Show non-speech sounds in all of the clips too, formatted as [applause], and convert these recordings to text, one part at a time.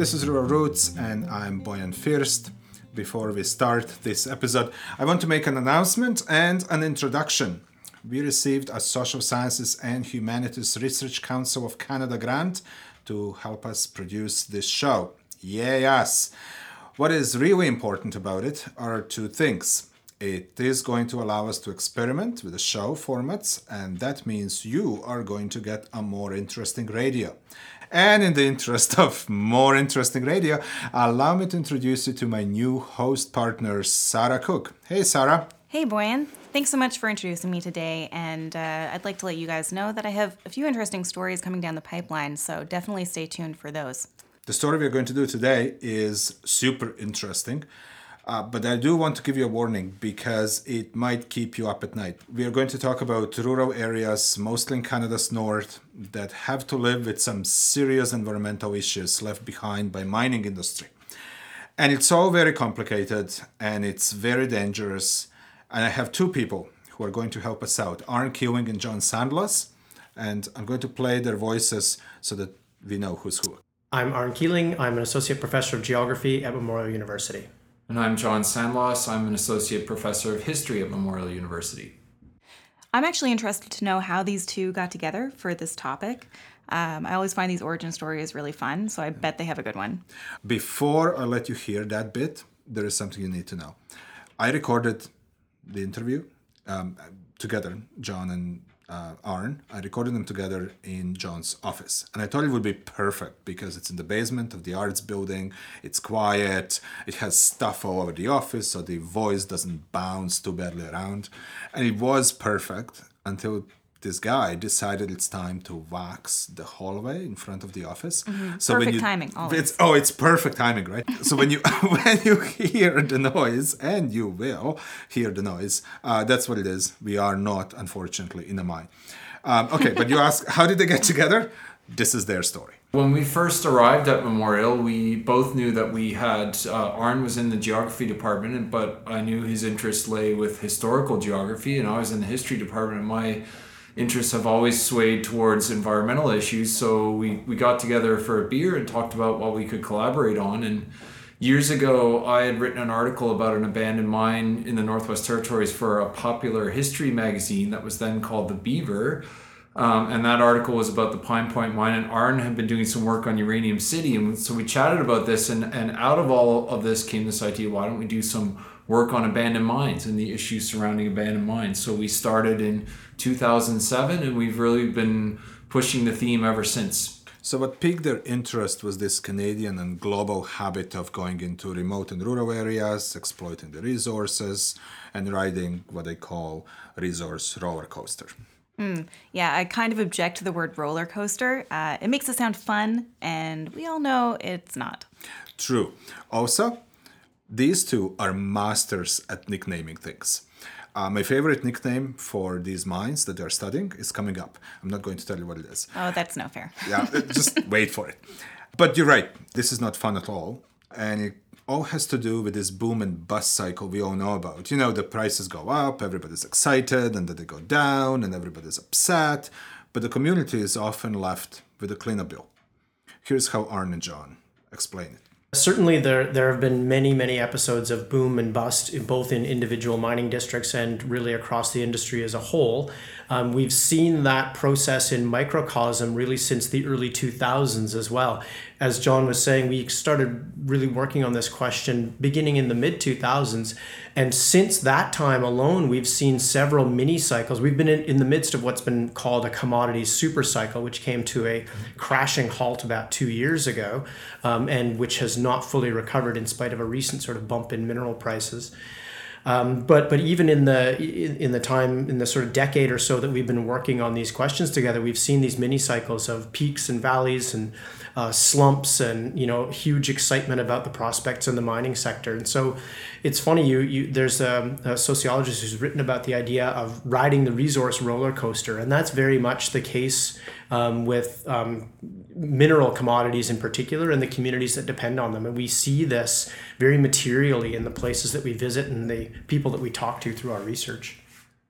This is Rural Roots, and I'm Boyan First. Before we start this episode, I want to make an announcement and an introduction. We received a Social Sciences and Humanities Research Council of Canada grant to help us produce this show. Yes! What is really important about it are two things. It is going to allow us to experiment with the show formats, and that means you are going to get a more interesting radio. And in the interest of more interesting radio, allow me to introduce you to my new host partner, Sarah Cook. Hey, Sarah. Hey, Boyan. Thanks so much for introducing me today. And uh, I'd like to let you guys know that I have a few interesting stories coming down the pipeline, so definitely stay tuned for those. The story we're going to do today is super interesting. Uh, but I do want to give you a warning because it might keep you up at night. We are going to talk about rural areas, mostly in Canada's north, that have to live with some serious environmental issues left behind by mining industry. And it's all very complicated and it's very dangerous. And I have two people who are going to help us out, Arn Keeling and John Sandlos. And I'm going to play their voices so that we know who's who. I'm Arn Keeling. I'm an associate professor of geography at Memorial University. And I'm John Sandlos. I'm an associate professor of history at Memorial University. I'm actually interested to know how these two got together for this topic. Um, I always find these origin stories really fun, so I bet they have a good one. Before I let you hear that bit, there is something you need to know. I recorded the interview um, together, John and uh, Arn. I recorded them together in John's office. And I thought it would be perfect because it's in the basement of the arts building, it's quiet, it has stuff all over the office, so the voice doesn't bounce too badly around. And it was perfect until this guy decided it's time to wax the hallway in front of the office. Mm-hmm. So perfect when you, timing. Always. It's oh, it's perfect timing, right? so when you [laughs] when you hear the noise, and you will hear the noise, uh, that's what it is. We are not, unfortunately, in a mine. Um, okay, but you [laughs] ask, how did they get together? This is their story. When we first arrived at Memorial, we both knew that we had uh, Arn was in the geography department, but I knew his interest lay with historical geography, and I was in the history department. And my interests have always swayed towards environmental issues. So we, we got together for a beer and talked about what we could collaborate on. And years ago, I had written an article about an abandoned mine in the Northwest Territories for a popular history magazine that was then called The Beaver. Um, and that article was about the Pine Point mine. And Arn had been doing some work on Uranium City. And so we chatted about this. And, and out of all of this came this idea why don't we do some work on abandoned mines and the issues surrounding abandoned mines? So we started in 2007, and we've really been pushing the theme ever since. So, what piqued their interest was this Canadian and global habit of going into remote and rural areas, exploiting the resources, and riding what they call resource roller coaster. Mm, yeah, I kind of object to the word roller coaster. Uh, it makes it sound fun, and we all know it's not. True. Also, these two are masters at nicknaming things. Uh, my favorite nickname for these mines that they're studying is coming up. I'm not going to tell you what it is. Oh, that's no fair. yeah, just [laughs] wait for it. But you're right. This is not fun at all. And it all has to do with this boom and bust cycle we all know about. You know, the prices go up, everybody's excited, and then they go down, and everybody's upset. But the community is often left with a cleanup bill. Here's how Arn and John explain it. Certainly, there there have been many many episodes of boom and bust, both in individual mining districts and really across the industry as a whole. Um, we've seen that process in microcosm really since the early 2000s as well. As John was saying, we started really working on this question beginning in the mid 2000s. And since that time alone, we've seen several mini cycles. We've been in, in the midst of what's been called a commodity super cycle, which came to a crashing halt about two years ago um, and which has not fully recovered in spite of a recent sort of bump in mineral prices. Um, but but even in the in, in, the time in the sort of decade or so that we've been working on these questions together, we've seen these mini cycles of peaks and valleys and uh, slumps and you know huge excitement about the prospects in the mining sector. And so it's funny you you there's a, a sociologist who's written about the idea of riding the resource roller coaster, and that's very much the case um, with um, mineral commodities in particular and the communities that depend on them. And we see this very materially in the places that we visit and the people that we talk to through our research.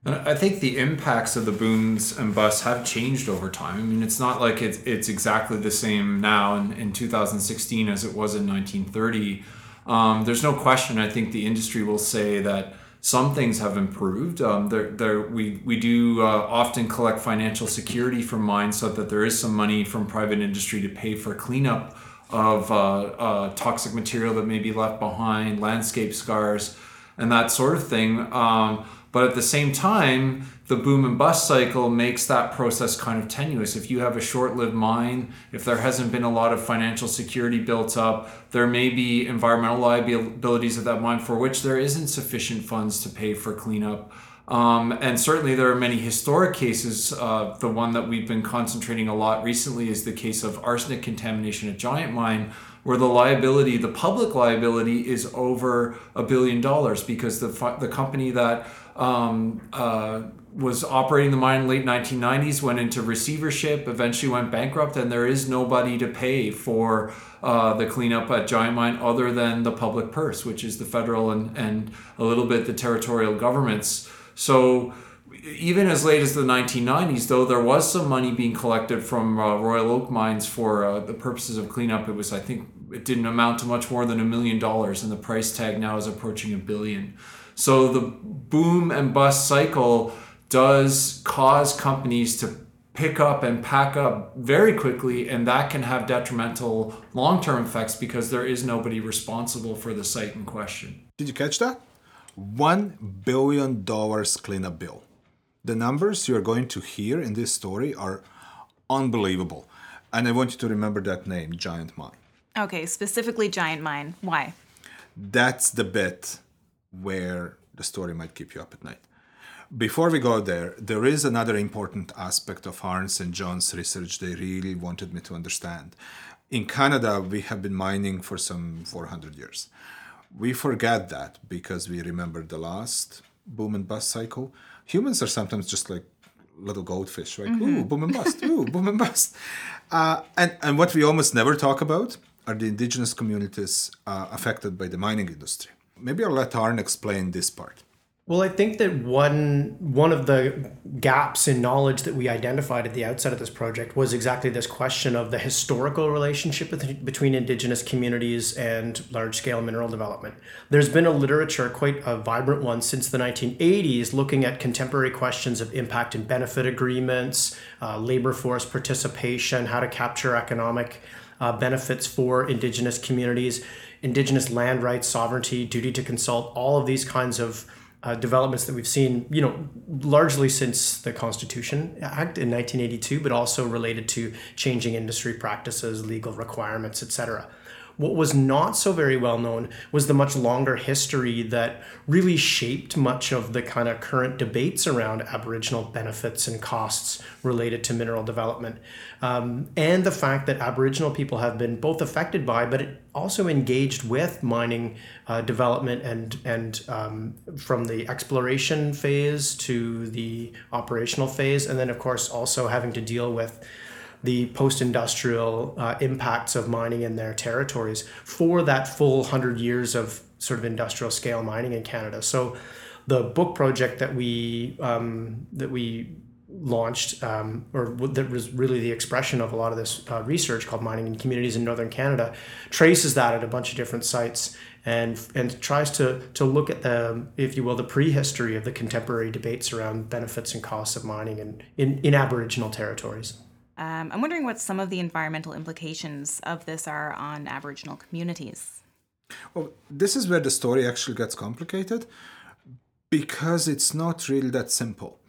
I think the impacts of the booms and busts have changed over time. I mean, it's not like it's, it's exactly the same now in, in 2016 as it was in 1930. Um, there's no question. I think the industry will say that some things have improved. Um, there, there, we, we do uh, often collect financial security from mines so that there is some money from private industry to pay for cleanup of uh, uh, toxic material that may be left behind, landscape scars, and that sort of thing. Um, but at the same time, the boom and bust cycle makes that process kind of tenuous. If you have a short lived mine, if there hasn't been a lot of financial security built up, there may be environmental liabilities at that mine for which there isn't sufficient funds to pay for cleanup. Um, and certainly, there are many historic cases. Uh, the one that we've been concentrating a lot recently is the case of arsenic contamination at Giant Mine, where the liability, the public liability, is over a billion dollars because the the company that um, uh, was operating the mine in late 1990s, went into receivership, eventually went bankrupt, and there is nobody to pay for uh, the cleanup at Giant Mine other than the public purse, which is the federal and, and a little bit the territorial governments. So even as late as the 1990s, though there was some money being collected from uh, Royal Oak Mines for uh, the purposes of cleanup, it was, I think, it didn't amount to much more than a million dollars, and the price tag now is approaching a billion. So the boom and bust cycle does cause companies to pick up and pack up very quickly, and that can have detrimental long term effects because there is nobody responsible for the site in question. Did you catch that? $1 billion cleanup bill. The numbers you're going to hear in this story are unbelievable. And I want you to remember that name, Giant Mine. Okay, specifically Giant Mine. Why? That's the bit where the story might keep you up at night. Before we go there, there is another important aspect of Arn's and John's research they really wanted me to understand. In Canada, we have been mining for some 400 years. We forget that because we remember the last boom and bust cycle. Humans are sometimes just like little goldfish, right? Mm-hmm. Ooh, boom and bust. Ooh, [laughs] boom and bust. Uh, and, and what we almost never talk about are the indigenous communities uh, affected by the mining industry. Maybe I'll let Arn explain this part. Well, I think that one one of the gaps in knowledge that we identified at the outset of this project was exactly this question of the historical relationship between indigenous communities and large scale mineral development. There's been a literature, quite a vibrant one, since the 1980s, looking at contemporary questions of impact and benefit agreements, uh, labor force participation, how to capture economic uh, benefits for indigenous communities, indigenous land rights, sovereignty, duty to consult, all of these kinds of uh, developments that we've seen, you know, largely since the Constitution Act in 1982, but also related to changing industry practices, legal requirements, etc. What was not so very well known was the much longer history that really shaped much of the kind of current debates around Aboriginal benefits and costs related to mineral development. Um, and the fact that Aboriginal people have been both affected by, but also engaged with mining uh, development and, and um, from the exploration phase to the operational phase, and then, of course, also having to deal with the post-industrial uh, impacts of mining in their territories for that full 100 years of sort of industrial scale mining in Canada. So the book project that we um, that we launched, um, or that was really the expression of a lot of this uh, research called Mining and Communities in Northern Canada, traces that at a bunch of different sites and and tries to to look at the, if you will, the prehistory of the contemporary debates around benefits and costs of mining in, in, in Aboriginal territories. Um, I'm wondering what some of the environmental implications of this are on Aboriginal communities. Well, this is where the story actually gets complicated because it's not really that simple.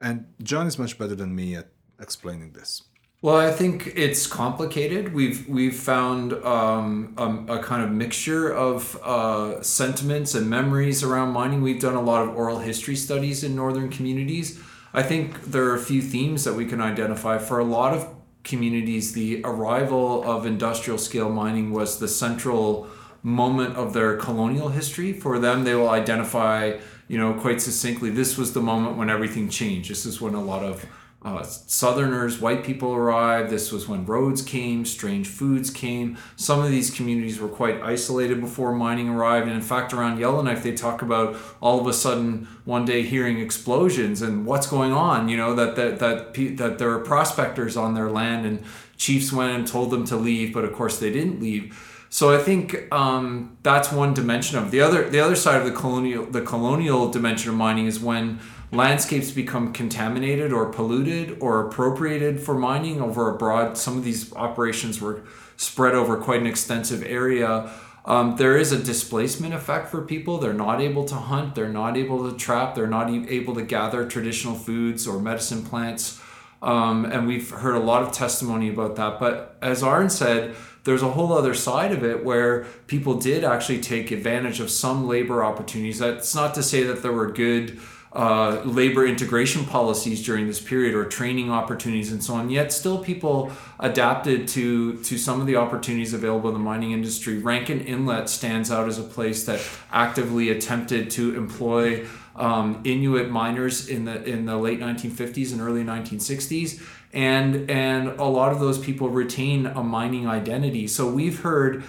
And John is much better than me at explaining this. Well, I think it's complicated. We've we've found um, a, a, kind of mixture of uh, sentiments and memories around mining. We've done a lot of oral history studies in northern communities, I think there are a few themes that we can identify. For a lot of communities, the arrival of industrial scale mining was the central moment of their colonial history. For them, they will identify, you know, quite succinctly, this was the moment when everything changed. This is when a lot of uh, Southerners, white people arrived. This was when roads came, strange foods came. Some of these communities were quite isolated before mining arrived. And in fact, around Yellowknife, they talk about all of a sudden one day hearing explosions and what's going on. You know that that that that there are prospectors on their land, and chiefs went and told them to leave, but of course they didn't leave. So I think um, that's one dimension of the other. The other side of the colonial the colonial dimension of mining is when landscapes become contaminated or polluted or appropriated for mining over a broad some of these operations were spread over quite an extensive area. Um, there is a displacement effect for people. They're not able to hunt. They're not able to trap. They're not able to gather traditional foods or medicine plants. Um, and we've heard a lot of testimony about that. But as Arn said there's a whole other side of it where people did actually take advantage of some labor opportunities. That's not to say that there were good uh, labor integration policies during this period or training opportunities and so on. Yet still people adapted to to some of the opportunities available in the mining industry. Rankin Inlet stands out as a place that actively attempted to employ um, Inuit miners in the in the late 1950s and early 1960s. And and a lot of those people retain a mining identity. So we've heard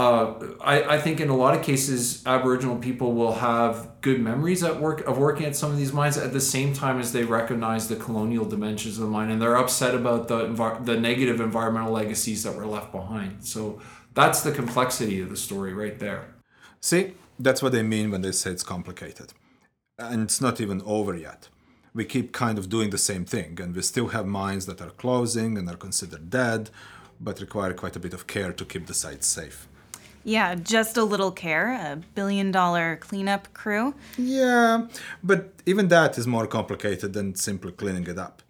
uh, I, I think in a lot of cases, Aboriginal people will have good memories at work of working at some of these mines at the same time as they recognize the colonial dimensions of the mine, and they're upset about the envir- the negative environmental legacies that were left behind. So that's the complexity of the story right there. See, that's what they mean when they say it's complicated, and it's not even over yet. We keep kind of doing the same thing, and we still have mines that are closing and are considered dead, but require quite a bit of care to keep the sites safe. Yeah, just a little care, a billion dollar cleanup crew. Yeah, but even that is more complicated than simply cleaning it up.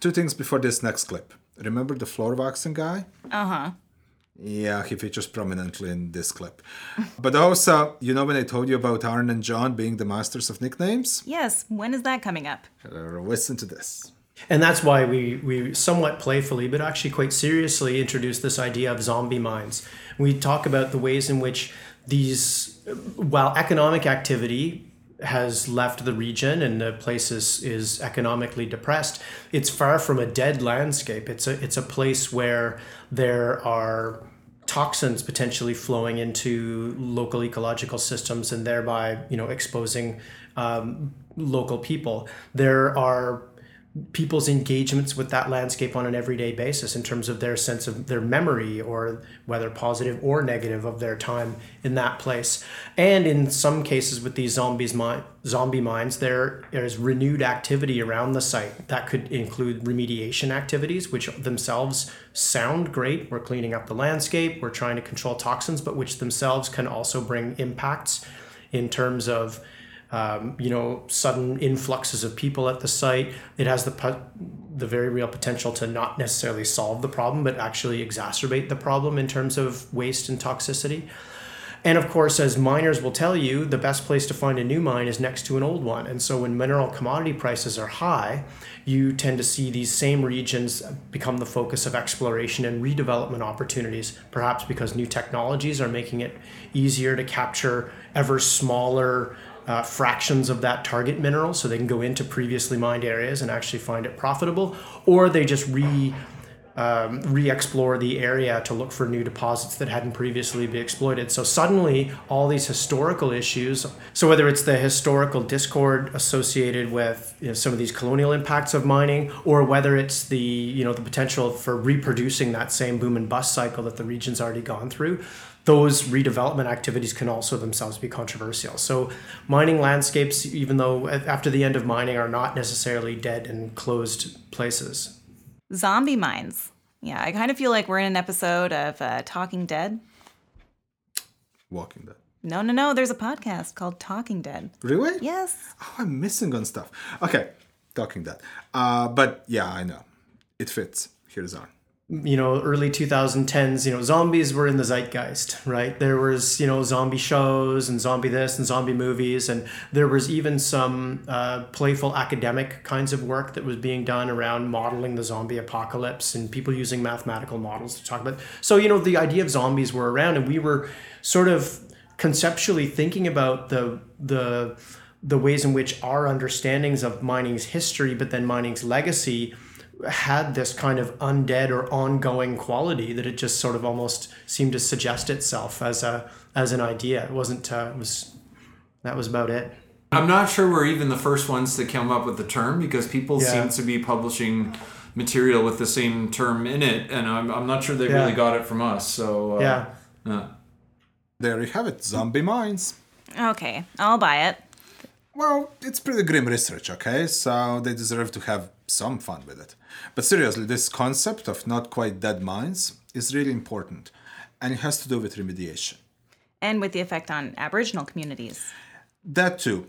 Two things before this next clip. Remember the floor waxing guy? Uh huh. Yeah, he features prominently in this clip. [laughs] but also, you know when I told you about Arn and John being the masters of nicknames? Yes, when is that coming up? Uh, listen to this. And that's why we, we somewhat playfully, but actually quite seriously, introduced this idea of zombie mines. We talk about the ways in which these, while economic activity has left the region and the place is, is economically depressed, it's far from a dead landscape. It's a, it's a place where there are toxins potentially flowing into local ecological systems and thereby, you know, exposing um, local people. There are people's engagements with that landscape on an everyday basis in terms of their sense of their memory or whether positive or negative of their time in that place. And in some cases with these zombies mi- zombie mines there is renewed activity around the site that could include remediation activities which themselves sound great. We're cleaning up the landscape. We're trying to control toxins but which themselves can also bring impacts in terms of um, you know, sudden influxes of people at the site. It has the the very real potential to not necessarily solve the problem, but actually exacerbate the problem in terms of waste and toxicity. And of course, as miners will tell you, the best place to find a new mine is next to an old one. And so when mineral commodity prices are high, you tend to see these same regions become the focus of exploration and redevelopment opportunities, perhaps because new technologies are making it easier to capture ever smaller uh, fractions of that target mineral so they can go into previously mined areas and actually find it profitable, or they just re um, re-explore the area to look for new deposits that hadn't previously been exploited. So suddenly, all these historical issues. So whether it's the historical discord associated with you know, some of these colonial impacts of mining, or whether it's the you know the potential for reproducing that same boom and bust cycle that the region's already gone through, those redevelopment activities can also themselves be controversial. So, mining landscapes, even though after the end of mining, are not necessarily dead and closed places. Zombie mines. Yeah, I kind of feel like we're in an episode of uh, Talking Dead. Walking Dead. No, no, no. There's a podcast called Talking Dead. Really? Yes. Oh, I'm missing on stuff. Okay, Talking Dead. Uh, but yeah, I know. It fits. Here's on you know early 2010s you know zombies were in the zeitgeist right? There was you know zombie shows and zombie this and zombie movies and there was even some uh, playful academic kinds of work that was being done around modeling the zombie apocalypse and people using mathematical models to talk about. So you know the idea of zombies were around and we were sort of conceptually thinking about the the the ways in which our understandings of mining's history but then mining's legacy had this kind of undead or ongoing quality that it just sort of almost seemed to suggest itself as a as an idea. It wasn't. Uh, it was that was about it. I'm not sure we're even the first ones to come up with the term because people Yeah. seem to be publishing material with the same term in it, and I'm, I'm not sure they Yeah. really got it from us. So uh, Yeah. yeah. There you have it, zombie mines. Okay, I'll buy it. Well, it's pretty grim research, okay? So they deserve to have some fun with it. But seriously, this concept of not quite dead mines is really important, and it has to do with remediation. And with the effect on Aboriginal communities. That too.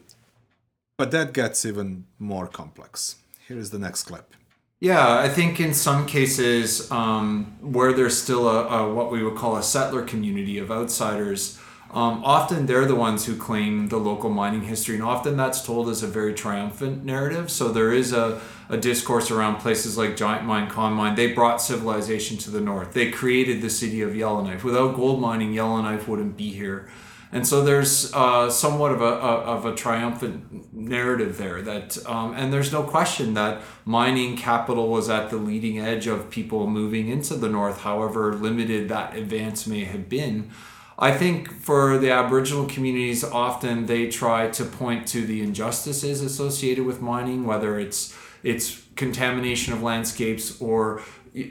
But that gets even more complex. Here is the next clip. Yeah, I think in some cases um, where there's still a, a what we would call a settler community of outsiders, um, often they're the ones who claim the local mining history, and often that's told as a very triumphant narrative. So there is a, a discourse around places like Giant Mine, Con Mine. They brought civilization to the north. They created the city of Yellowknife. Without gold mining, Yellowknife wouldn't be here. And so there's uh, somewhat of a, of a triumphant narrative there that, um, and there's no question that mining capital was at the leading edge of people moving into the north, however limited that advance may have been. I think for the Aboriginal communities, often they try to point to the injustices associated with mining, whether it's it's contamination of landscapes or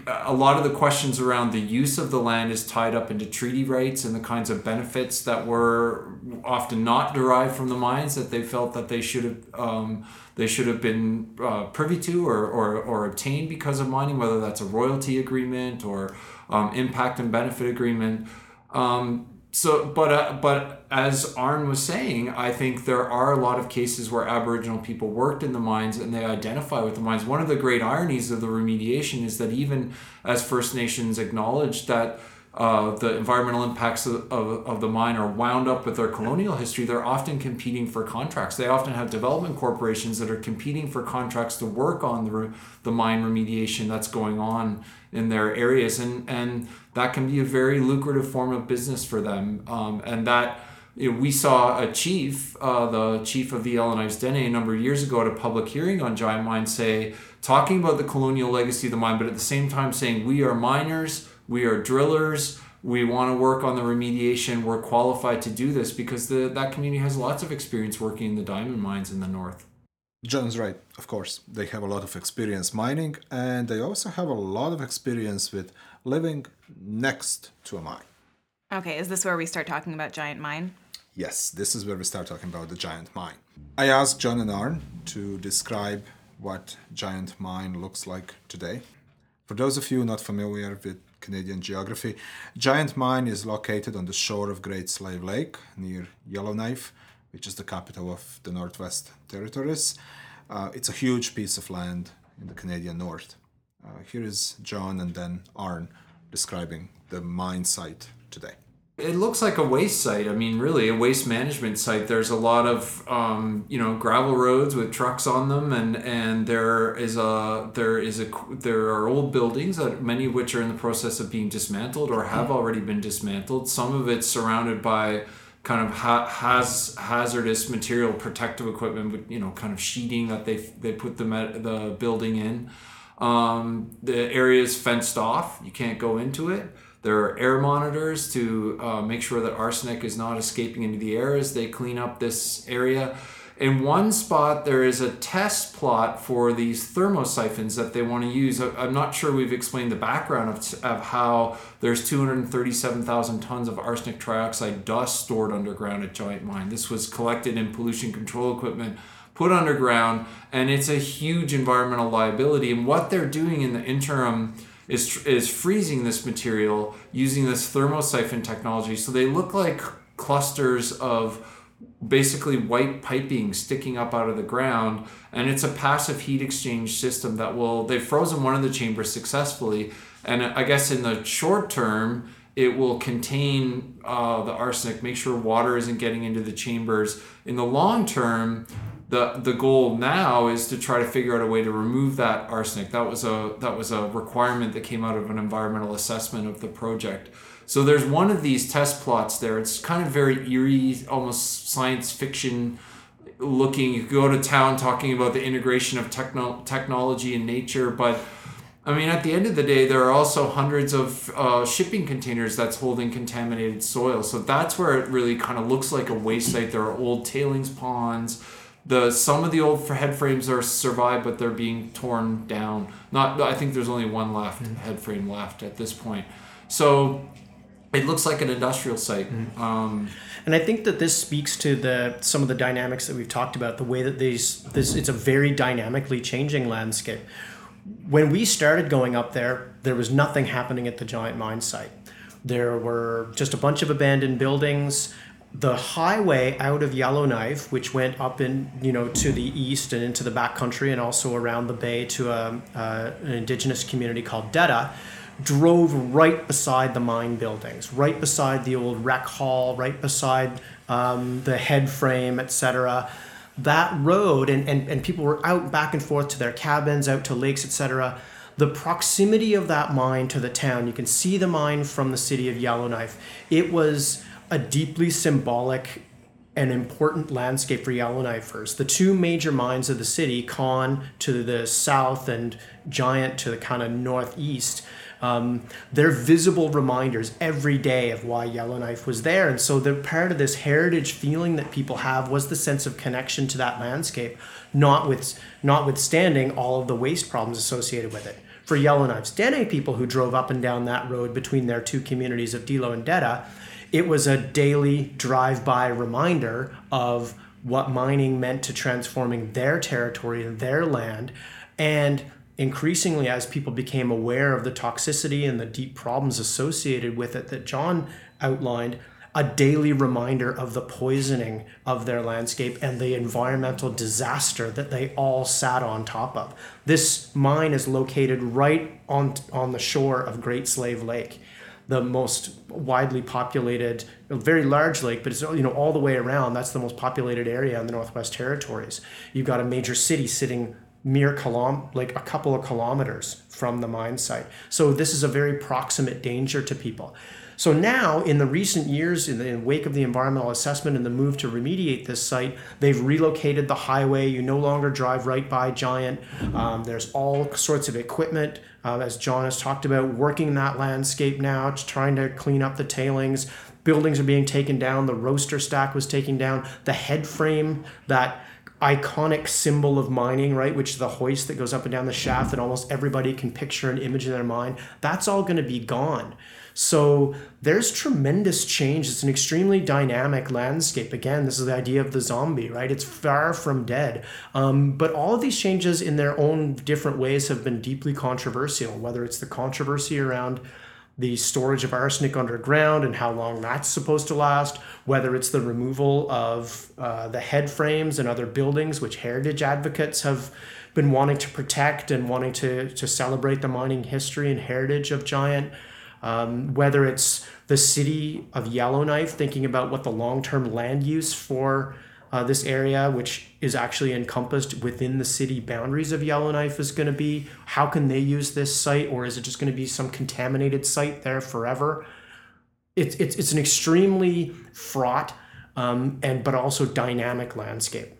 a lot of the questions around the use of the land is tied up into treaty rights and the kinds of benefits that were often not derived from the mines that they felt that they should have um, they should have been uh, privy to or, or, or obtained because of mining, whether that's a royalty agreement or um, impact and benefit agreement. Um, so, but uh, but as Arn was saying, I think there are a lot of cases where Aboriginal people worked in the mines and they identify with the mines. One of the great ironies of the remediation is that even as First Nations acknowledged that uh, the environmental impacts of, of, of the mine are wound up with their colonial history, they're often competing for contracts. They often have development corporations that are competing for contracts to work on the, the mine remediation that's going on in their areas. And, and that can be a very lucrative form of business for them. Um, and that you know, we saw a chief, uh, the chief of the Yellowknives Dene, a number of years ago at a public hearing on Giant Mine, say, talking about the colonial legacy of the mine, but at the same time saying, we are miners, we are drillers, we want to work on the remediation, we're qualified to do this because the, that community has lots of experience working in the diamond mines in the north. John's right, of course. They have a lot of experience mining, and they also have a lot of experience with living next to a mine. Okay, is this where we start talking about Giant Mine? Yes, this is where we start talking about the giant mine. I asked John and Arn to describe what giant mine looks like today. For those of you not familiar with Canadian geography, Giant Mine is located on the shore of Great Slave Lake near Yellowknife, which is the capital of the Northwest Territories. Uh, it's a huge piece of land in the Canadian North. Uh, here is John and then Arn describing the mine site today. It looks like a waste site. I mean, really, a waste management site. There's a lot of um, you know gravel roads with trucks on them, and and there is a there is a there are old buildings that many of which are in the process of being dismantled or have already been dismantled. Some of it's surrounded by kind of ha- has hazardous material protective equipment with you know kind of sheeting that they they put the the building in. Um, the area is fenced off. You can't go into it. There are air monitors to uh, make sure that arsenic is not escaping into the air as they clean up this area. In one spot, there is a test plot for these thermosiphons that they want to use. I'm not sure we've explained the background of, of how there's 237,000 tons of arsenic trioxide dust stored underground at Giant Mine. This was collected in pollution control equipment put underground, and it's a huge environmental liability. And what they're doing in the interim is is freezing this material using this thermosiphon technology. So they look like clusters of basically white piping sticking up out of the ground and it's a passive heat exchange system that will they've frozen one of the chambers successfully and i guess in the short term it will contain uh, the arsenic make sure water isn't getting into the chambers in the long term the the goal now is to try to figure out a way to remove that arsenic. That was a that was a requirement that came out of an environmental assessment of the project. So there's one of these test plots there. It's kind of very eerie, almost science fiction looking. You go to town talking about the integration of techno- technology and nature, but I mean, at the end of the day, there are also hundreds of uh, shipping containers that's holding contaminated soil. So that's where it really kind of looks like a waste site. There are old tailings ponds. The some of the old head frames are survived, but they're being torn down. Not, I think there's only one left head frame left at this point. So it looks like an industrial site. Um, And I think that this speaks to the some of the dynamics that we've talked about. The way that these this it's a very dynamically changing landscape. When we started going up there, there was nothing happening at the giant mine site. There were just a bunch of abandoned buildings. The highway out of Yellowknife, which went up in you know to the east and into the backcountry, and also around the bay to a, uh, an indigenous community called Dettah, drove right beside the mine buildings, right beside the old rec hall, right beside um, the head frame, etc. That road, and, and, and people were out back and forth to their cabins, out to lakes, etc. The proximity of that mine to the town, you can see the mine from the city of Yellowknife. It was a deeply symbolic an important landscape for Yellowknifers. The two major mines of the city, Con to the south and Giant to the kind of northeast, um, they're visible reminders every day of why Yellowknife was there. And so the part of this heritage feeling that people have was the sense of connection to that landscape, not with, notwithstanding all of the waste problems associated with it. For Yellowknives Dene people who drove up and down that road between their two communities of Dilo and Dettah, it was a daily drive-by reminder of what mining meant to transforming their territory and their land and increasingly as people became aware of the toxicity and the deep problems associated with it that John outlined a daily reminder of the poisoning of their landscape and the environmental disaster that they all sat on top of. This mine is located right on on the shore of Great Slave Lake the most widely populated, very large lake, but it's you know all the way around. That's the most populated area in the Northwest Territories. You've got a major city sitting mere kilom like a couple of kilometers from the mine site. So this is a very proximate danger to people. So now, in the recent years, in the wake of the environmental assessment and the move to remediate this site, they've relocated the highway. You no longer drive right by Giant. Um, there's all sorts of equipment, uh, as John has talked about, working that landscape now, trying to clean up the tailings. Buildings are being taken down. The roaster stack was taken down. The head frame that iconic symbol of mining, right, which is the hoist that goes up and down the shaft that almost everybody can picture an image in their mind, that's all going to be gone. So there's tremendous change. It's an extremely dynamic landscape. Again, this is the idea of the zombie, right? It's far from dead. Um, but all of these changes, in their own different ways, have been deeply controversial, whether it's the controversy around the storage of arsenic underground and how long that's supposed to last, whether it's the removal of uh, the head frames and other buildings, which heritage advocates have been wanting to protect and wanting to, to celebrate the mining history and heritage of Giant. Um, whether it's the city of Yellowknife thinking about what the long term land use for uh, this area, which is actually encompassed within the city boundaries of Yellowknife, is going to be. How can they use this site, or is it just going to be some contaminated site there forever? It's it's it's an extremely fraught um, and but also dynamic landscape.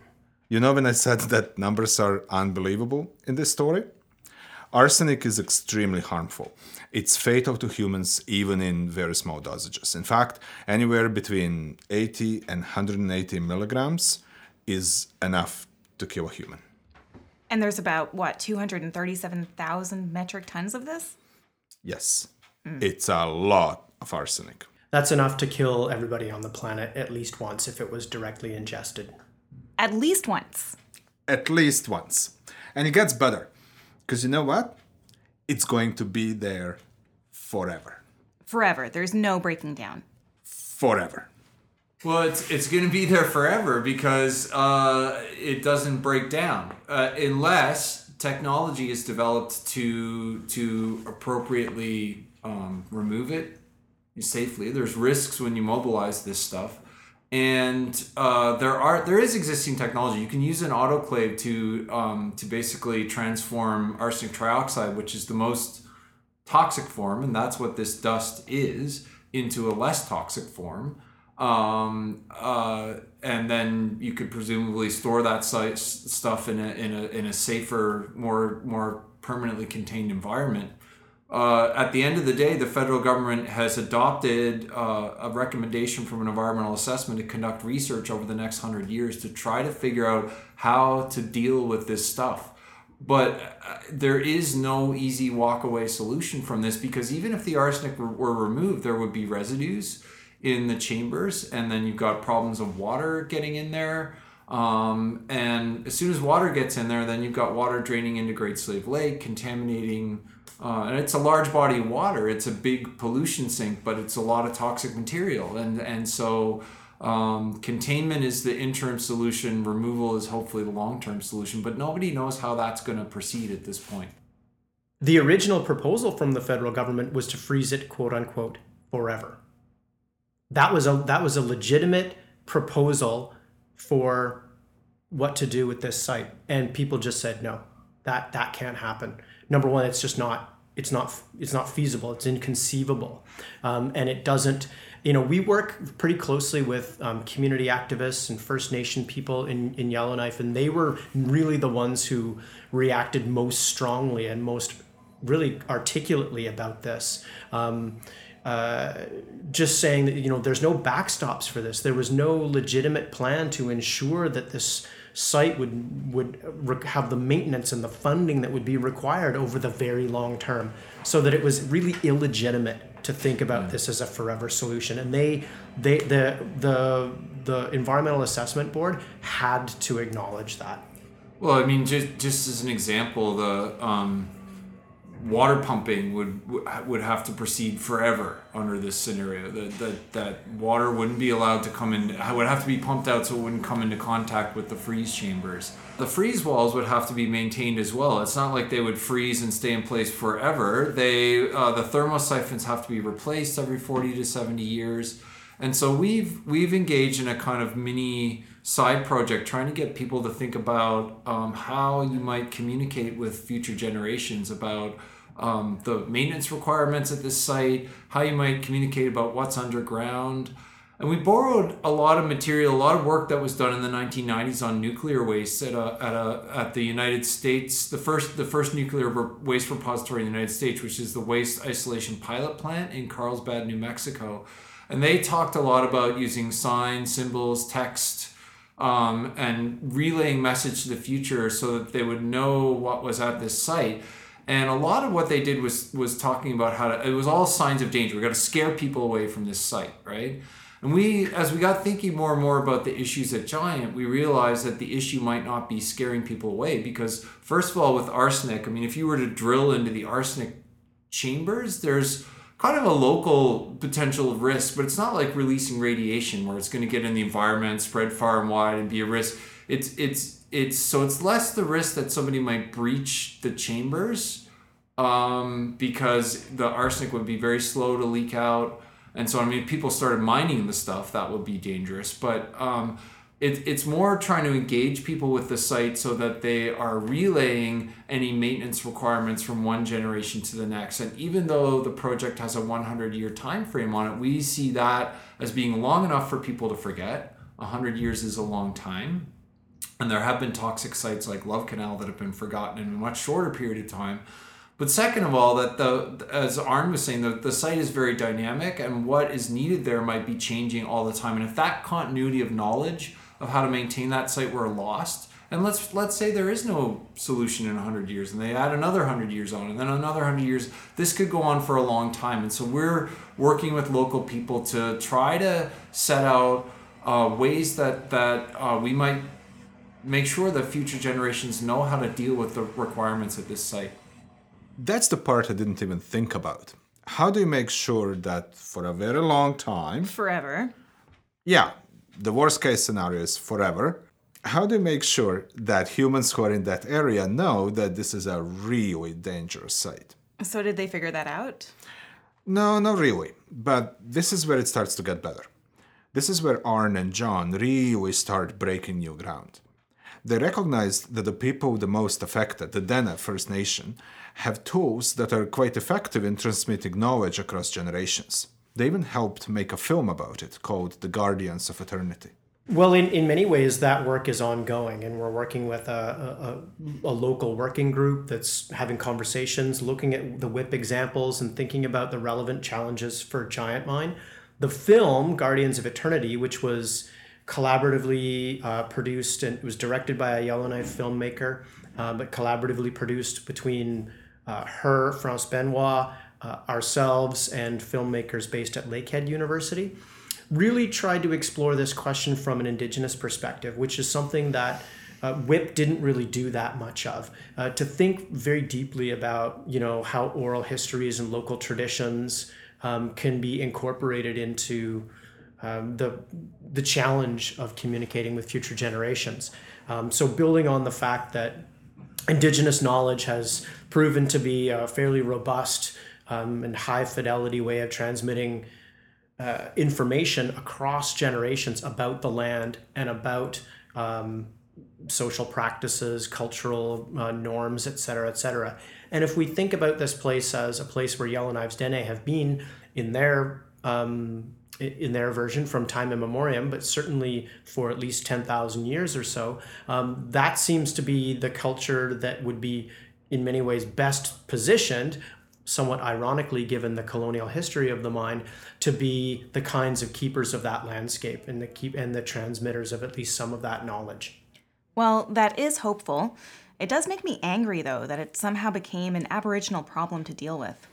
You know, when I said that numbers are unbelievable in this story, arsenic is extremely harmful. It's fatal to humans even in very small dosages. In fact, anywhere between 80 and 180 milligrams is enough to kill a human. And there's about, what, 237,000 metric tons of this? Yes, hmm. it's a lot of arsenic. That's enough to kill everybody on the planet at least once if it was directly ingested. At least once. At least once. And it gets better. Because you know what? It's going to be there forever. Forever. There's no breaking down. Forever. Well, it's it's going to be there forever because uh, it doesn't break down uh, unless technology is developed to to appropriately um, remove it safely. There's risks when you mobilize this stuff, and uh, there are there is existing technology. You can use an autoclave to um, to basically transform arsenic trioxide, which is the most toxic form, and that's what this dust is, into a less toxic form um, uh, and then you could presumably store that stuff in a in a in a safer, more more permanently contained environment. Uh, at the end of the day, the federal government has adopted uh, a recommendation from an environmental assessment to conduct research over the next hundred years to try to figure out how to deal with this stuff. But uh, there is no easy walkaway solution from this because even if the arsenic were, were removed, there would be residues in the chambers, and then you've got problems of water getting in there. Um, and as soon as water gets in there, then you've got water draining into Great Slave Lake, contaminating. Uh, and it's a large body of water. It's a big pollution sink, but it's a lot of toxic material. And and so um, containment is the interim solution. Removal is hopefully the long term solution. But nobody knows how that's going to proceed at this point. The original proposal from the federal government was to freeze it, quote unquote, forever. That was a that was a legitimate proposal for what to do with this site, and people just said no. That that can't happen. Number one, it's just not it's not it's not feasible. It's inconceivable, um, and it doesn't. You know, we work pretty closely with um, community activists and First Nation people in, in Yellowknife, and they were really the ones who reacted most strongly and most really articulately about this. Um, uh, just saying that you know there's no backstops for this. There was no legitimate plan to ensure that this site would would have the maintenance and the funding that would be required over the very long term. So that it was really illegitimate to think about this as a forever solution. And they they the the the environmental assessment board had to acknowledge that. Well, I mean, just just as an example, the um, water pumping would would have to proceed forever under this scenario. That that that water wouldn't be allowed to come in. Would have to be pumped out so it wouldn't come into contact with the freeze chambers. The freeze walls would have to be maintained as well. It's not like they would freeze and stay in place forever. They uh, the thermosiphons have to be replaced every forty to seventy years. And so we've we've engaged in a kind of mini side project trying to get people to think about um, how you might communicate with future generations about um, the maintenance requirements at this site, how you might communicate about what's underground. And we borrowed a lot of material, a lot of work that was done in the 1990s on nuclear waste at a, at a at the United States, the first the first nuclear waste repository in the United States, which is the Waste Isolation Pilot Plant in Carlsbad, New Mexico. And they talked a lot about using signs, symbols, text, um, and relaying message to the future so that they would know what was at this site. And a lot of what they did was was talking about how to, it was all signs of danger. We got to scare people away from this site, right? And we, as we got thinking more and more about the issues at Giant, we realized that the issue might not be scaring people away because, first of all, with arsenic, I mean, if you were to drill into the arsenic chambers, there's kind of a local potential of risk, but it's not like releasing radiation where it's going to get in the environment, spread far and wide, and be a risk. It's it's it's so it's less the risk that somebody might breach the chambers um, because the arsenic would be very slow to leak out. And so i mean people started mining the stuff that would be dangerous. But um, it, it's more trying to engage people with the site so that they are relaying any maintenance requirements from one generation to the next. And even though the project has a 100 year time frame on it we see that as being long enough for people to forget. 100 years is a long time and there have been toxic sites like Love Canal that have been forgotten in a much shorter period of time. But second of all, that the as Arn was saying, the, the site is very dynamic, and what is needed there might be changing all the time. And if that continuity of knowledge of how to maintain that site were lost, and let's let's say there is no solution in 100 years, and they add another 100 years on, and then another 100 years, this could go on for a long time. And so we're working with local people to try to set out uh, ways that that uh, we might make sure that future generations know how to deal with the requirements of this site. That's the part I didn't even think about. How do you make sure that for a very long time, Forever. yeah, the worst case scenario is forever, how do you make sure that humans who are in that area know that this is a really dangerous site? So, did they figure that out? No, not really. But this is where it starts to get better. This is where Arn and John really start breaking new ground. They recognized that the people the most affected, the Dene First Nation, have tools that are quite effective in transmitting knowledge across generations. They even helped make a film about it called The Guardians of Eternity. Well, in, in many ways, that work is ongoing, and we're working with a, a, a, local working group that's having conversations, looking at the WIPP examples, and thinking about the relevant challenges for Giant Mine. The film, Guardians of Eternity, which was collaboratively uh, produced and it was directed by a Yellowknife filmmaker, uh, but collaboratively produced between uh, her, France Benoit, uh, ourselves, and filmmakers based at Lakehead University really tried to explore this question from an indigenous perspective, which is something that uh, WIPP didn't really do that much of. Uh, to think very deeply about, you know, how oral histories and local traditions um, can be incorporated into um, the the challenge of communicating with future generations. Um, so building on the fact that indigenous knowledge has proven to be a fairly robust um, and high fidelity way of transmitting uh, information across generations about the land and about um, social practices, cultural uh, norms, et cetera, et cetera. And if we think about this place as a place where Yellowknives Dene have been in their um, in their version from time immemorial, but certainly for at least 10,000 years or so, um, that seems to be the culture that would be in many ways best positioned somewhat ironically given the colonial history of the mine to be the kinds of keepers of that landscape and the keep and the transmitters of at least some of that knowledge. Well that is hopeful. It does make me angry though that it somehow became an aboriginal problem to deal with.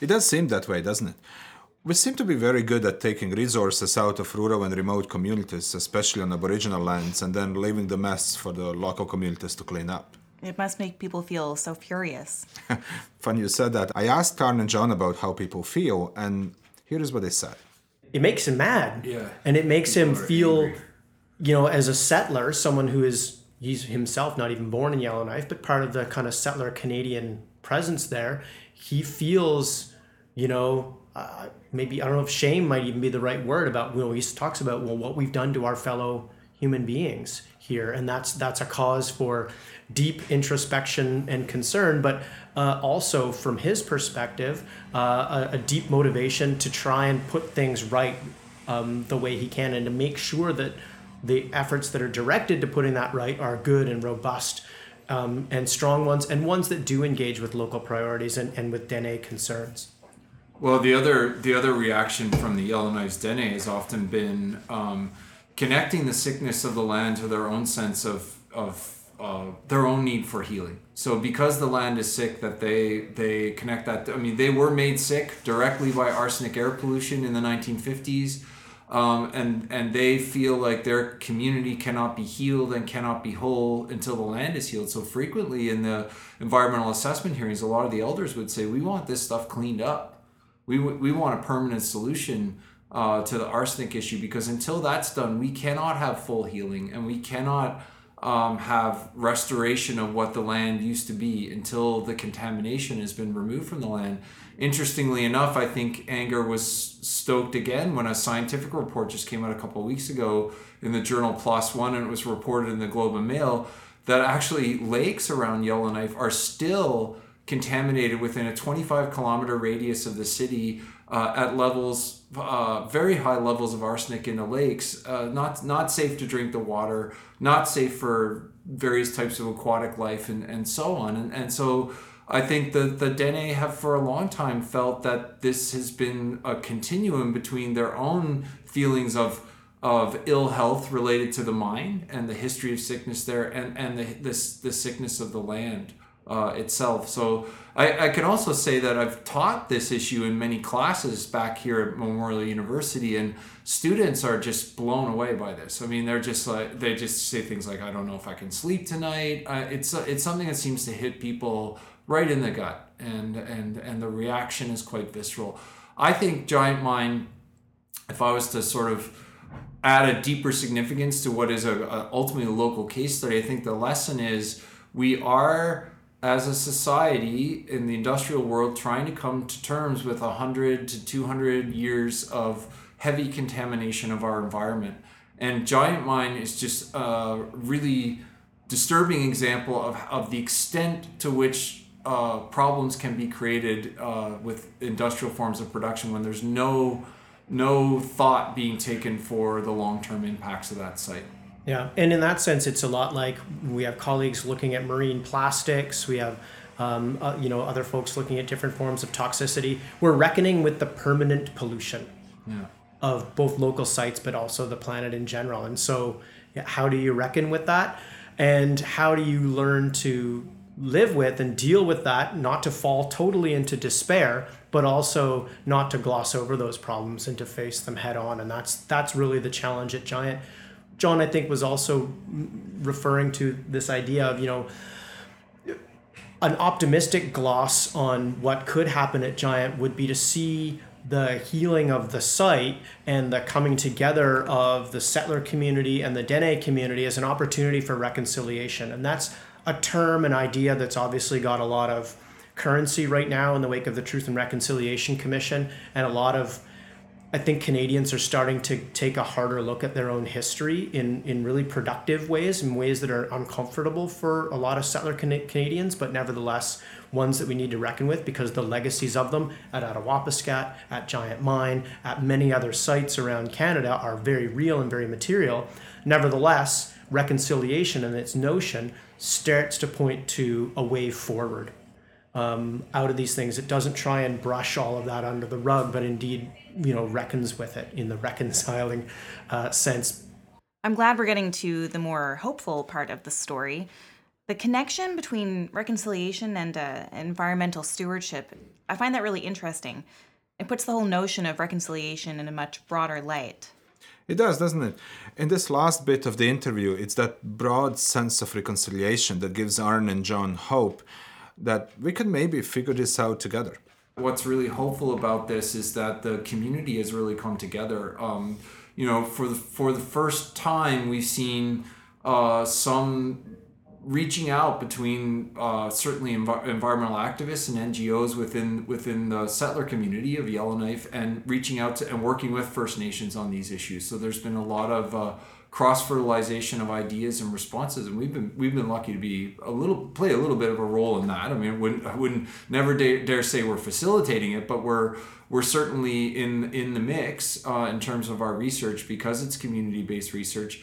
It does seem that way doesn't it we seem to be very good at taking resources out of rural and remote communities, especially on Aboriginal lands, and then leaving the mess for the local communities to clean up. It must make people feel so furious. [laughs] Funny you said that. I asked Arn and John about how people feel, and here is what they said. It makes him mad. Yeah. And it makes people him feel, angry. you know, as a settler, someone who is, he's himself not even born in Yellowknife, but part of the kind of settler Canadian presence there, he feels, you know, uh, maybe, I don't know if shame might even be the right word about, you know, he talks about, well, what we've done to our fellow human beings here. And that's, that's a cause for, deep introspection and concern, but uh, also from his perspective, uh, a, a, deep motivation to try and put things right um, the way he can and to make sure that the efforts that are directed to putting that right are good and robust um, and strong ones and ones that do engage with local priorities and, and with Dene concerns. Well, the other the other reaction from the Yellowknives Dene has often been um, connecting the sickness of the land to their own sense of of uh, their own need for healing. So because the land is sick, that they they connect that. I mean, they were made sick directly by arsenic air pollution in the 1950s, um, and and they feel like their community cannot be healed and cannot be whole until the land is healed. So frequently in the environmental assessment hearings, a lot of the elders would say, "We want this stuff cleaned up. We we want a permanent solution." Uh, to the arsenic issue because until that's done we cannot have full healing and we cannot um, have restoration of what the land used to be until the contamination has been removed from the land. Interestingly enough, I think anger was stoked again when a scientific report just came out a couple weeks ago in the journal PLOS One, and it was reported in the Globe and Mail that actually lakes around Yellowknife are still contaminated within a 25 kilometer radius of the city uh, at levels uh, very high levels of arsenic in the lakes. Uh, not not safe to drink the water. Not safe for various types of aquatic life and, and so on. And and so I think the the Dene have for a long time felt that this has been a continuum between their own feelings of of ill health related to the mine and the history of sickness there and and the this the sickness of the land uh, itself. So I, I can also say that I've taught this issue in many classes back here at Memorial University, and students are just blown away by this. I mean, they're just like they just say things like, "I don't know if I can sleep tonight." Uh, it's it's something that seems to hit people right in the gut, and and and the reaction is quite visceral. I think Giant Mine, if I was to sort of add a deeper significance to what is a, a ultimately a local case study, I think the lesson is we are as a society in the industrial world trying to come to terms with 100 to 200 years of heavy contamination of our environment. And Giant Mine is just a really disturbing example of, of the extent to which uh, problems can be created uh, with industrial forms of production when there's no no thought being taken for the long term impacts of that site. Yeah, and in that sense, it's a lot like we have colleagues looking at marine plastics. We have, um, uh, you know, other folks looking at different forms of toxicity. We're reckoning with the permanent pollution Yeah. of both local sites, but also the planet in general. And so, yeah, how do you reckon with that? And how do you learn to live with and deal with that, not to fall totally into despair, but also not to gloss over those problems and to face them head on? And that's that's really the challenge at Giant. John, I think, was also referring to this idea of, you know, an optimistic gloss on what could happen at Giant would be to see the healing of the site and the coming together of the settler community and the Dene community as an opportunity for reconciliation. And that's a term, an idea that's obviously got a lot of currency right now in the wake of the Truth and Reconciliation Commission and a lot of I think Canadians are starting to take a harder look at their own history in, in really productive ways, in ways that are uncomfortable for a lot of settler Can- Canadians, but nevertheless ones that we need to reckon with because the legacies of them at Attawapiskat, at Giant Mine, at many other sites around Canada are very real and very material. Nevertheless, reconciliation and its notion starts to point to a way forward um, out of these things. It doesn't try and brush all of that under the rug, but indeed, you know, reckons with it in the [laughs] reconciling uh, sense. I'm glad we're getting to the more hopeful part of the story. The connection between reconciliation and uh, environmental stewardship, I find that really interesting. It puts the whole notion of reconciliation in a much broader light. It does, doesn't it? In this last bit of the interview, it's that broad sense of reconciliation that gives Arn and John hope that we can maybe figure this out together. What's really hopeful about this is that the community has really come together. Um, you know, for the for the first time, we've seen uh, some reaching out between uh, certainly env- environmental activists and NGOs within within the settler community of Yellowknife, and reaching out to and working with First Nations on these issues. So there's been a lot of uh, cross fertilization of ideas and responses, and we've been we've been lucky to be a little play a little bit of a role in that. I mean, I wouldn't, I wouldn't never dare, dare say we're facilitating it, but we're we're certainly in in the mix uh, in terms of our research because it's community based research.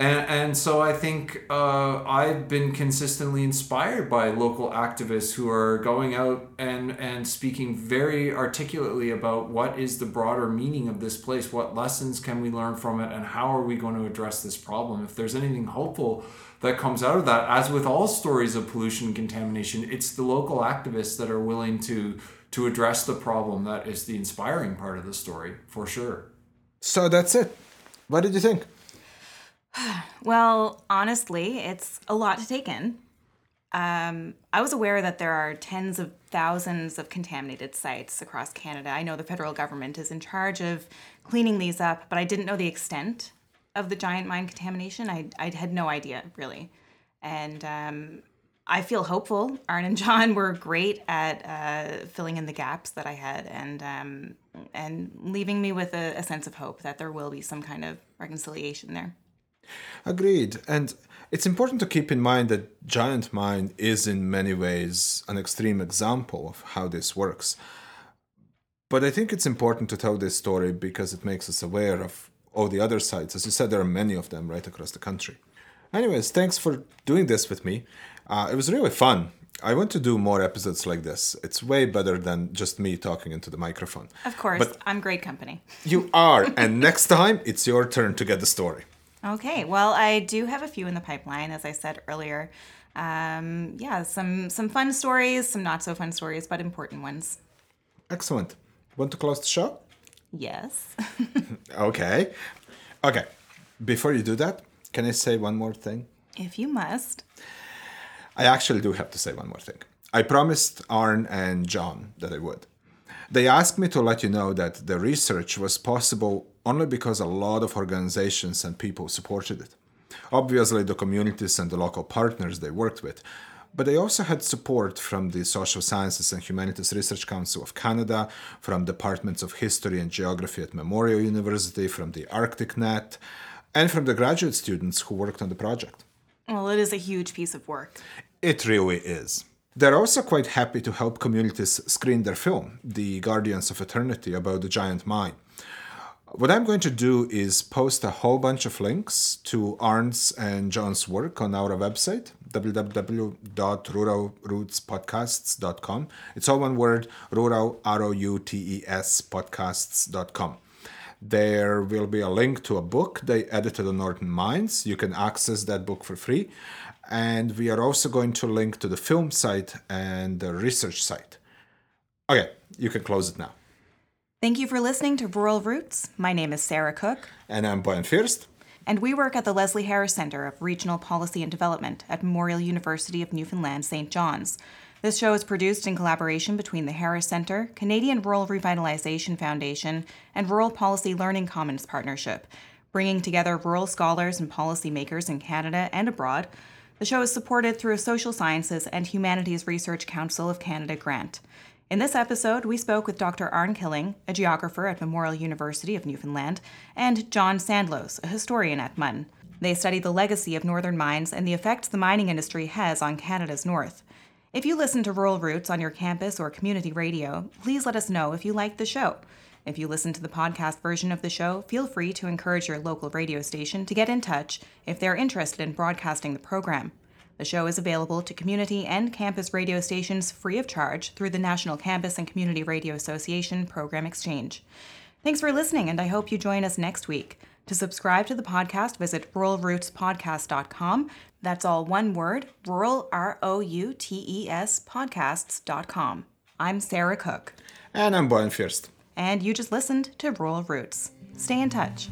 And, and so I think uh, I've been consistently inspired by local activists who are going out and, and speaking very articulately about what is the broader meaning of this place, what lessons can we learn from it, and how are we going to address this problem. If there's anything hopeful that comes out of that, as with all stories of pollution and contamination, it's the local activists that are willing to to address the problem that is the inspiring part of the story, for sure. So that's it. What did you think? [sighs] Well, honestly, it's a lot to take in. Um, I was aware that there are tens of thousands of contaminated sites across Canada. I know the federal government is in charge of cleaning these up, but I didn't know the extent of the giant mine contamination. I, I had no idea, really. And um, I feel hopeful. Arn and John were great at uh, filling in the gaps that I had and, um, and leaving me with a, a sense of hope that there will be some kind of reconciliation there. Agreed. And it's important to keep in mind that Giant Mine is in many ways an extreme example of how this works. But I think it's important to tell this story because it makes us aware of all the other sites. As you said, there are many of them right across the country. Anyways, thanks for doing this with me. Uh, it was really fun. I want to do more episodes like this. It's way better than just me talking into the microphone. Of course, But I'm great company. you are. [laughs] and next time, it's your turn to get the story. Okay, well, I do have a few in the pipeline, as I said earlier. Um, yeah, some some fun stories, some not so fun stories, but important ones. Excellent. Want to close the show? Yes. [laughs] Okay. Okay. Before you do that, can I say one more thing? if you must. I actually do have to say one more thing. I promised Arn and John that I would. They asked me to let you know that the research was possible only because a lot of organizations and people supported it. Obviously, the communities and the local partners they worked with, but they also had support from the Social Sciences and Humanities Research Council of Canada, from departments of history and geography at Memorial University, from the ArcticNet, and from the graduate students who worked on the project. Well, it is a huge piece of work. It really is. They're also quite happy to help communities screen their film, The Guardians of Eternity, about the giant mine. What I'm going to do is post a whole bunch of links to Arn's and John's work on our website, www.ruralroutespodcasts.com. It's all one word, rural, R-O-U-T-E-S, podcasts.com. There will be a link to a book they edited on Northern Mines. You can access that book for free. And we are also going to link to the film site and the research site. Okay, you can close it now. Thank you for listening to Rural Routes. My name is Sarah Cook. And I'm Bojan Fürst. And we work at the Leslie Harris Center of Regional Policy and Development at Memorial University of Newfoundland St. John's. This show is produced in collaboration between the Harris Center, Canadian Rural Revitalization Foundation, and Rural Policy Learning Commons Partnership, bringing together rural scholars and policymakers in Canada and abroad. The show is supported through a Social Sciences and Humanities Research Council of Canada grant. In this episode, we spoke with Dr. Arn Keeling, a geographer at Memorial University of Newfoundland, and John Sandlos, a historian at MUN. They study the legacy of northern mines and the effects the mining industry has on Canada's north. If you listen to Rural Routes on your campus or community radio, please let us know if you like the show. If you listen to the podcast version of the show, feel free to encourage your local radio station to get in touch if they're interested in broadcasting the program. The show is available to community and campus radio stations free of charge through the National Campus and Community Radio Association Program Exchange. Thanks for listening, and I hope you join us next week. To subscribe to the podcast, visit ruralroutespodcast.com. That's all one word, rural, R O U T E S podcasts.com. I'm Sarah Cook. And I'm Bojan Fürst. And you just listened to Rural Routes. Stay in touch.